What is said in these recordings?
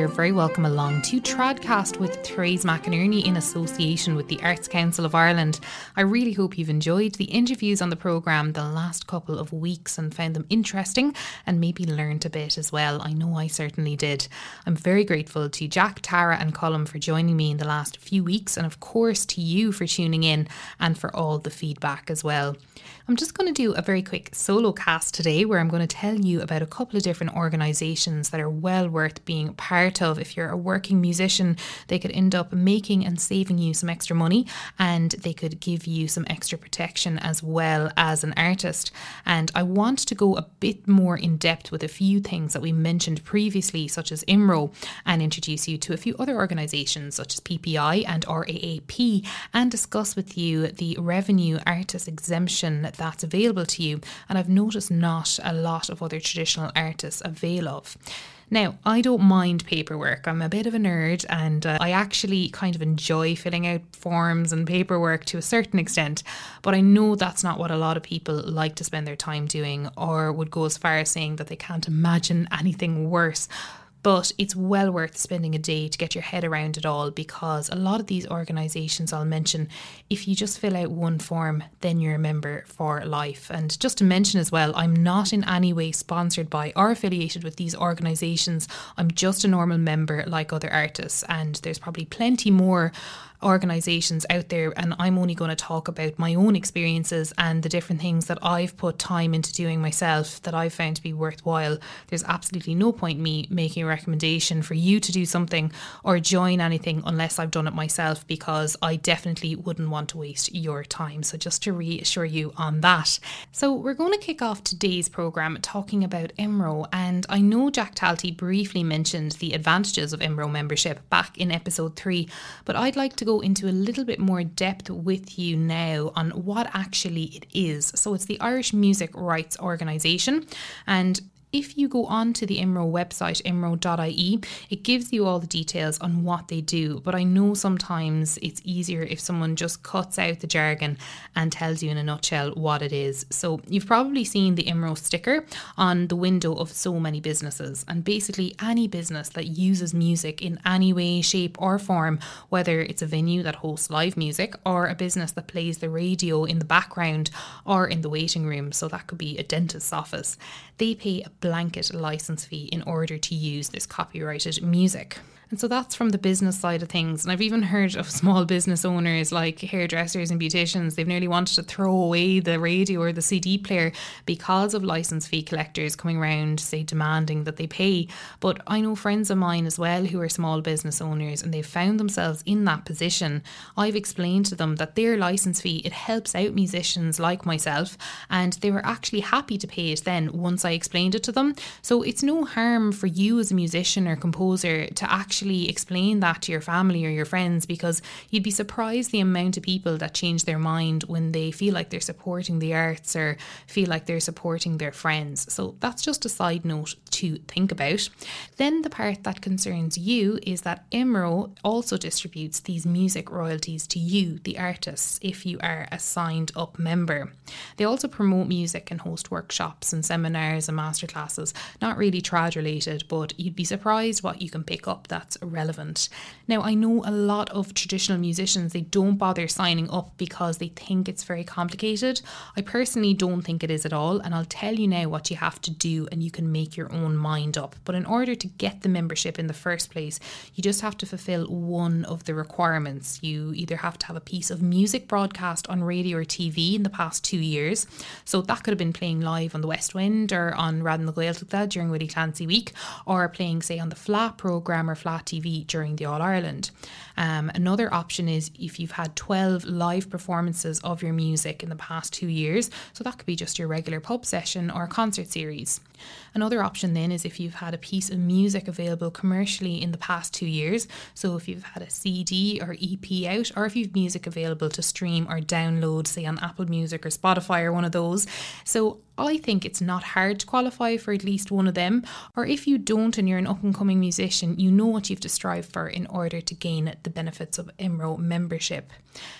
you're very welcome along to Tradcast with Therese McInerney in association with the Arts Council of Ireland. I really hope you've enjoyed the interviews on the programme the last couple of weeks and found them interesting and maybe learned a bit as well. I know I certainly did. I'm very grateful to Jack, Tara, and Colm for joining me in the last few weeks, and of course to you for tuning in and for all the feedback as well. I'm just going to do a very quick solo cast today where I'm going to tell you about a couple of different organisations that are well worth being part of. If you're a working musician, they could end up making and saving you some extra money and they could give you some extra protection as well as an artist. And I want to go a bit more in depth with a few things that we mentioned previously, such as IMRO, and introduce you to a few other organisations such as PPI and RAAP, and discuss with you the revenue artist exemption that's available to you, and I've noticed not a lot of other traditional artists avail of. Now, I don't mind paperwork. I'm a bit of a nerd and uh, I actually kind of enjoy filling out forms and paperwork to a certain extent, but I know that's not what a lot of people like to spend their time doing or would go as far as saying that they can't imagine anything worse but it's well worth spending a day to get your head around it all because a lot of these organisations I'll mention, if you just fill out one form, then you're a member for life. And just to mention as well, I'm not in any way sponsored by or affiliated with these organisations. I'm just a normal member like other artists, and there's probably plenty more organisations out there, and I'm only going to talk about my own experiences and the different things that I've put time into doing myself that I've found to be worthwhile. There's absolutely no point me making a recommendation for you to do something or join anything unless I've done it myself because I definitely wouldn't want to waste your time. So, just to reassure you on that. So, we're going to kick off today's programme talking about IMRO, and I know Jack Talty briefly mentioned the advantages of IMRO membership back in episode three, but I'd like to go into a little bit more depth with you now on what actually it is. So, it's the Irish Music Rights Organisation, and if you go on to the IMRO website, imro.ie, it gives you all the details on what they do. But I know sometimes it's easier if someone just cuts out the jargon and tells you in a nutshell what it is. So you've probably seen the IMRO sticker on the window of so many businesses. And basically, any business that uses music in any way, shape, or form, whether it's a venue that hosts live music or a business that plays the radio in the background or in the waiting room, so that could be a dentist's office, they pay a blanket license fee in order to use this copyrighted music. And so that's from the business side of things. And I've even heard of small business owners like hairdressers and beauticians, they've nearly wanted to throw away the radio or the CD player because of license fee collectors coming around, say, demanding that they pay. But I know friends of mine as well who are small business owners and they've found themselves in that position. I've explained to them that their license fee, it helps out musicians like myself, and they were actually happy to pay it then once I explained it to them. So it's no harm for you as a musician or composer to actually actually explain that to your family or your friends because you'd be surprised the amount of people that change their mind when they feel like they're supporting the arts or feel like they're supporting their friends. So that's just a side note to think about. Then the part that concerns you is that IMRO also distributes these music royalties to you, the artists, if you are a signed up member. They also promote music and host workshops and seminars and masterclasses, not really trad related, but you'd be surprised what you can pick up that's relevant. Now, I know a lot of traditional musicians, they don't bother signing up because they think it's very complicated. I personally don't think it is at all, and I'll tell you now what you have to do and you can make your own mind up. But in order to get the membership in the first place, you just have to fulfill one of the requirements. You either have to have a piece of music broadcast on radio or TV in the past two years. So that could have been playing live on the West Wind or on Raidió na Gaeltachta during Willie Clancy Week, or playing, say, on the Fleadh programme or Fleadh TV during the All Ireland. Um, another option is if you've had 12 live performances of your music in the past two years, so that could be just your regular pub session or concert series. Another option then is if you've had a piece of music available commercially in the past two years, so if you've had a CD or EP out, or if you've music available to stream or download, say on Apple Music or Spotify or one of those. So I think it's not hard to qualify for at least one of them, or if you don't and you're an up and coming musician, you know what you have to strive for in order to gain the benefits of IMRO membership.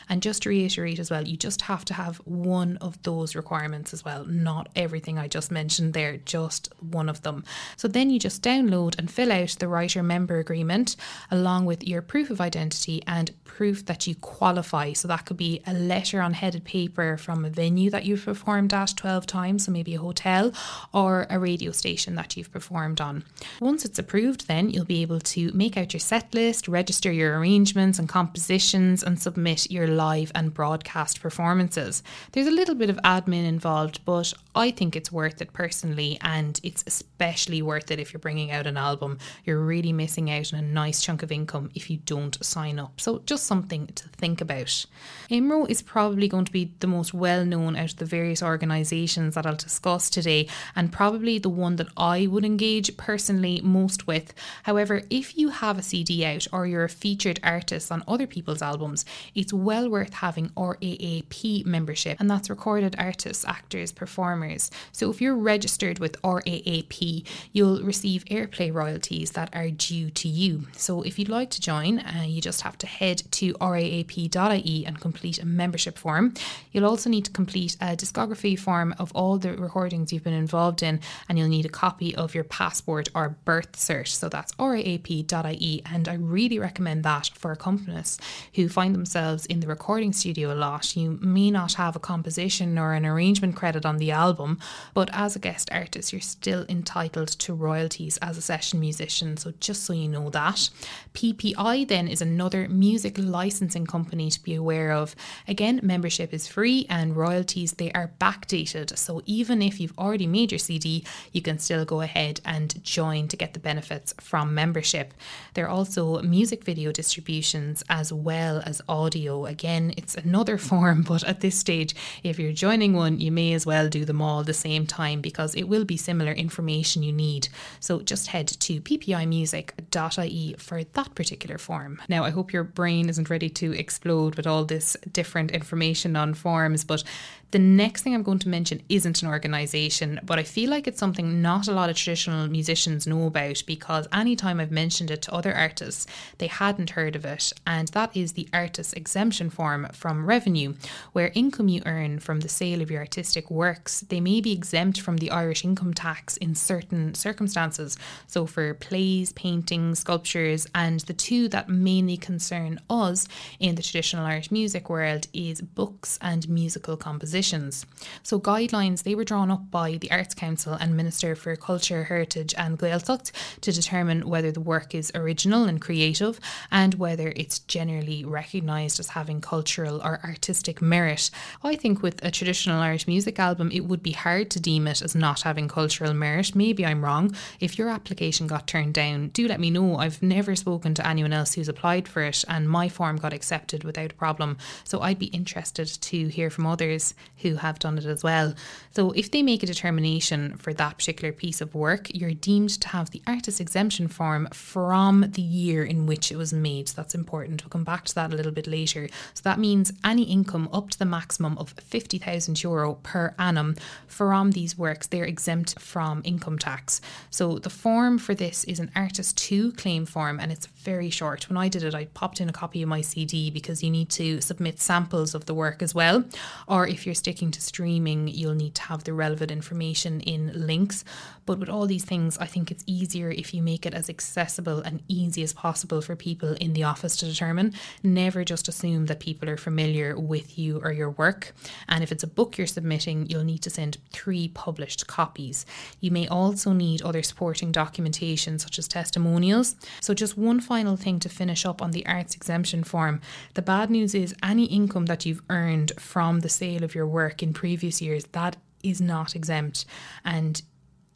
And just to reiterate as well, you just have to have one of those requirements as well, not everything I just mentioned there, just one of them. So then you just download and fill out the writer member agreement along with your proof of identity and proof that you qualify. So that could be a letter on headed paper from a venue that you've performed at 12 times, maybe a hotel or a radio station that you've performed on. Once it's approved, then you'll be able to make out your set list, register your arrangements and compositions, and submit your live and broadcast performances. There's a little bit of admin involved, but I think it's worth it personally, and it's especially worth it if you're bringing out an album. You're really missing out on a nice chunk of income if you don't sign up. So, just something to think about. IMRO is probably going to be the most well known out of the various organisations that I'll discuss today, and probably the one that I would engage personally most with. However, if you have a CD out or you're a featured artist on other people's albums, it's well worth having RAAP membership, and that's recorded artists, actors, performers. So if you're registered with RAAP, you'll receive airplay royalties that are due to you. So if you'd like to join, uh, you just have to head to raap.ie and complete a membership form. You'll also need to complete a discography form of all the recordings you've been involved in, and you'll need a copy of your passport or birth cert. So that's raap.ie, and I really recommend that for accompanists who find themselves in the recording studio a lot. You may not have a composition or an arrangement credit on the album, but as a guest artist, you're still entitled to royalties as a session musician. So just so you know that. PPI then is another music licensing company to be aware of. Again, membership is free and royalties they are backdated. So even if you've already made your CD, you can still go ahead and join to get the benefits from membership. There are also music video distributions as well as audio. Again, it's another form, but at this stage, if you're joining one, you may as well do them all at the same time because it will be similar information you need. So just head to ppimusic.ie for that particular form. Now, I hope your brain isn't ready to explode with all this different information on forms, but the next thing I'm going to mention isn't an organisation, but I feel like it's something not a lot of traditional musicians know about because anytime I've mentioned it to other artists, they hadn't heard of it. And that is the Artist Exemption Form from Revenue, where income you earn from the sale of your artistic works, they may be exempt from the Irish income tax in certain circumstances. So for plays, paintings, sculptures, and the two that mainly concern us in the traditional Irish music world is books and musical composition positions. So guidelines they were drawn up by the Arts Council and Minister for Culture, Heritage and Gaeltacht to determine whether the work is original and creative and whether it's generally recognised as having cultural or artistic merit. I think with a traditional Irish music album it would be hard to deem it as not having cultural merit. Maybe I'm wrong. If your application got turned down, do let me know. I've never spoken to anyone else who's applied for it and my form got accepted without a problem. So I'd be interested to hear from others who have done it as well. So, if they make a determination for that particular piece of work, you're deemed to have the artist exemption form from the year in which it was made. So, that's important. We'll come back to that a little bit later. So, that means any income up to the maximum of 50,000 euro per annum from these works, they're exempt from income tax. So, the form for this is an artist 2 claim form and it's very short. When I did it, I popped in a copy of my CD because you need to submit samples of the work as well. Or if you're sticking to streaming, you'll need to have the relevant information in links. But with all these things, I think it's easier if you make it as accessible and easy as possible for people in the office to determine. Never just assume that people are familiar with you or your work. And if it's a book you're submitting, you'll need to send three published copies. You may also need other supporting documentation, such as testimonials. So, just one final thing to finish up on the arts exemption form. The bad news is any income that you've earned from the sale of your work in previous years, that is not exempt. And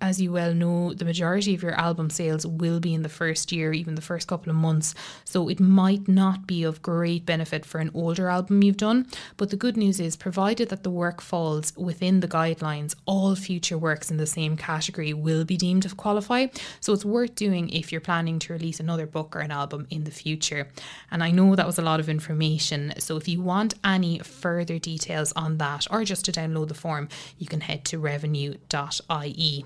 as you well know, the majority of your album sales will be in the first year, even the first couple of months. So it might not be of great benefit for an older album you've done. But the good news is, provided that the work falls within the guidelines, all future works in the same category will be deemed to qualify. So it's worth doing if you're planning to release another book or an album in the future. And I know that was a lot of information. So if you want any further details on that or just to download the form, you can head to revenue.ie.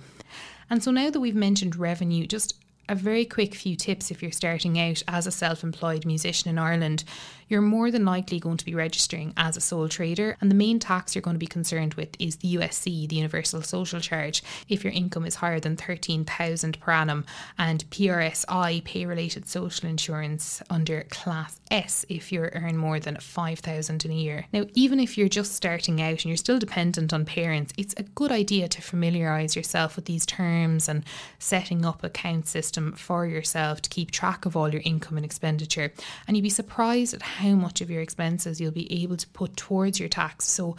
And so now that we've mentioned revenue, just a very quick few tips if you're starting out as a self employed musician in Ireland you're more than likely going to be registering as a sole trader. And the main tax you're going to be concerned with is the USC, the Universal Social Charge, if your income is higher than 13,000 per annum, and PRSI, pay related social insurance, under Class S if you earn more than 5,000 in a year. Now, even if you're just starting out and you're still dependent on parents, it's a good idea to familiarise yourself with these terms and setting up a count system for yourself to keep track of all your income and expenditure. And you'd be surprised at much of your expenses you'll be able to put towards your tax. So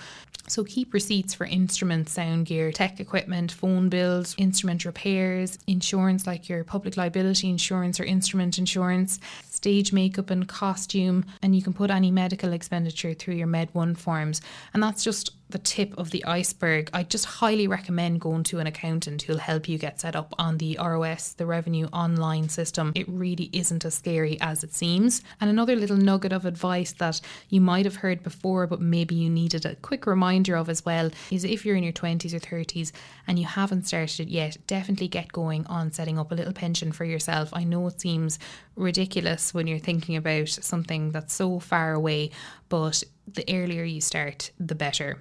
so keep receipts for instruments, sound gear, tech equipment, phone bills, instrument repairs, insurance like your public liability insurance or instrument insurance, stage makeup and costume, and you can put any medical expenditure through your Med1 forms. And that's just the tip of the iceberg, I just highly recommend going to an accountant who'll help you get set up on the ROS, the Revenue Online system. It really isn't as scary as it seems. And another little nugget of advice that you might have heard before, but maybe you needed a quick reminder of as well, is if you're in your 20s or 30s and you haven't started it yet, definitely get going on setting up a little pension for yourself. I know it seems ridiculous when you're thinking about something that's so far away, but the earlier you start, the better.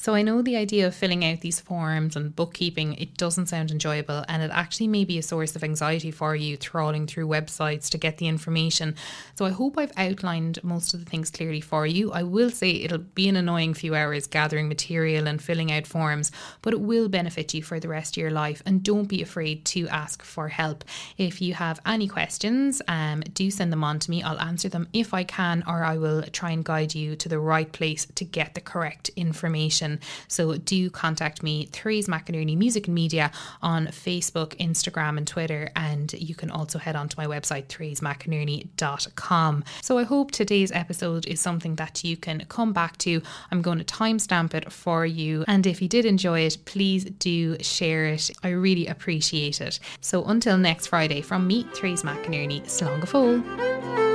So I know the idea of filling out these forms and bookkeeping, it doesn't sound enjoyable and it actually may be a source of anxiety for you trawling through websites to get the information. So I hope I've outlined most of the things clearly for you. I will say it'll be an annoying few hours gathering material and filling out forms, but it will benefit you for the rest of your life and don't be afraid to ask for help. If you have any questions, um, do send them on to me. I'll answer them if I can or I will try and guide you to the right place to get the correct information. So do contact me, Therese McInerney Music and Media, on Facebook, Instagram, and Twitter. And you can also head on to my website, theresemcinerney.com. So I hope today's episode is something that you can come back to. I'm going to timestamp it for you. And if you did enjoy it, please do share it. I really appreciate it. So until next Friday, from me, Therese McInerney, Slán go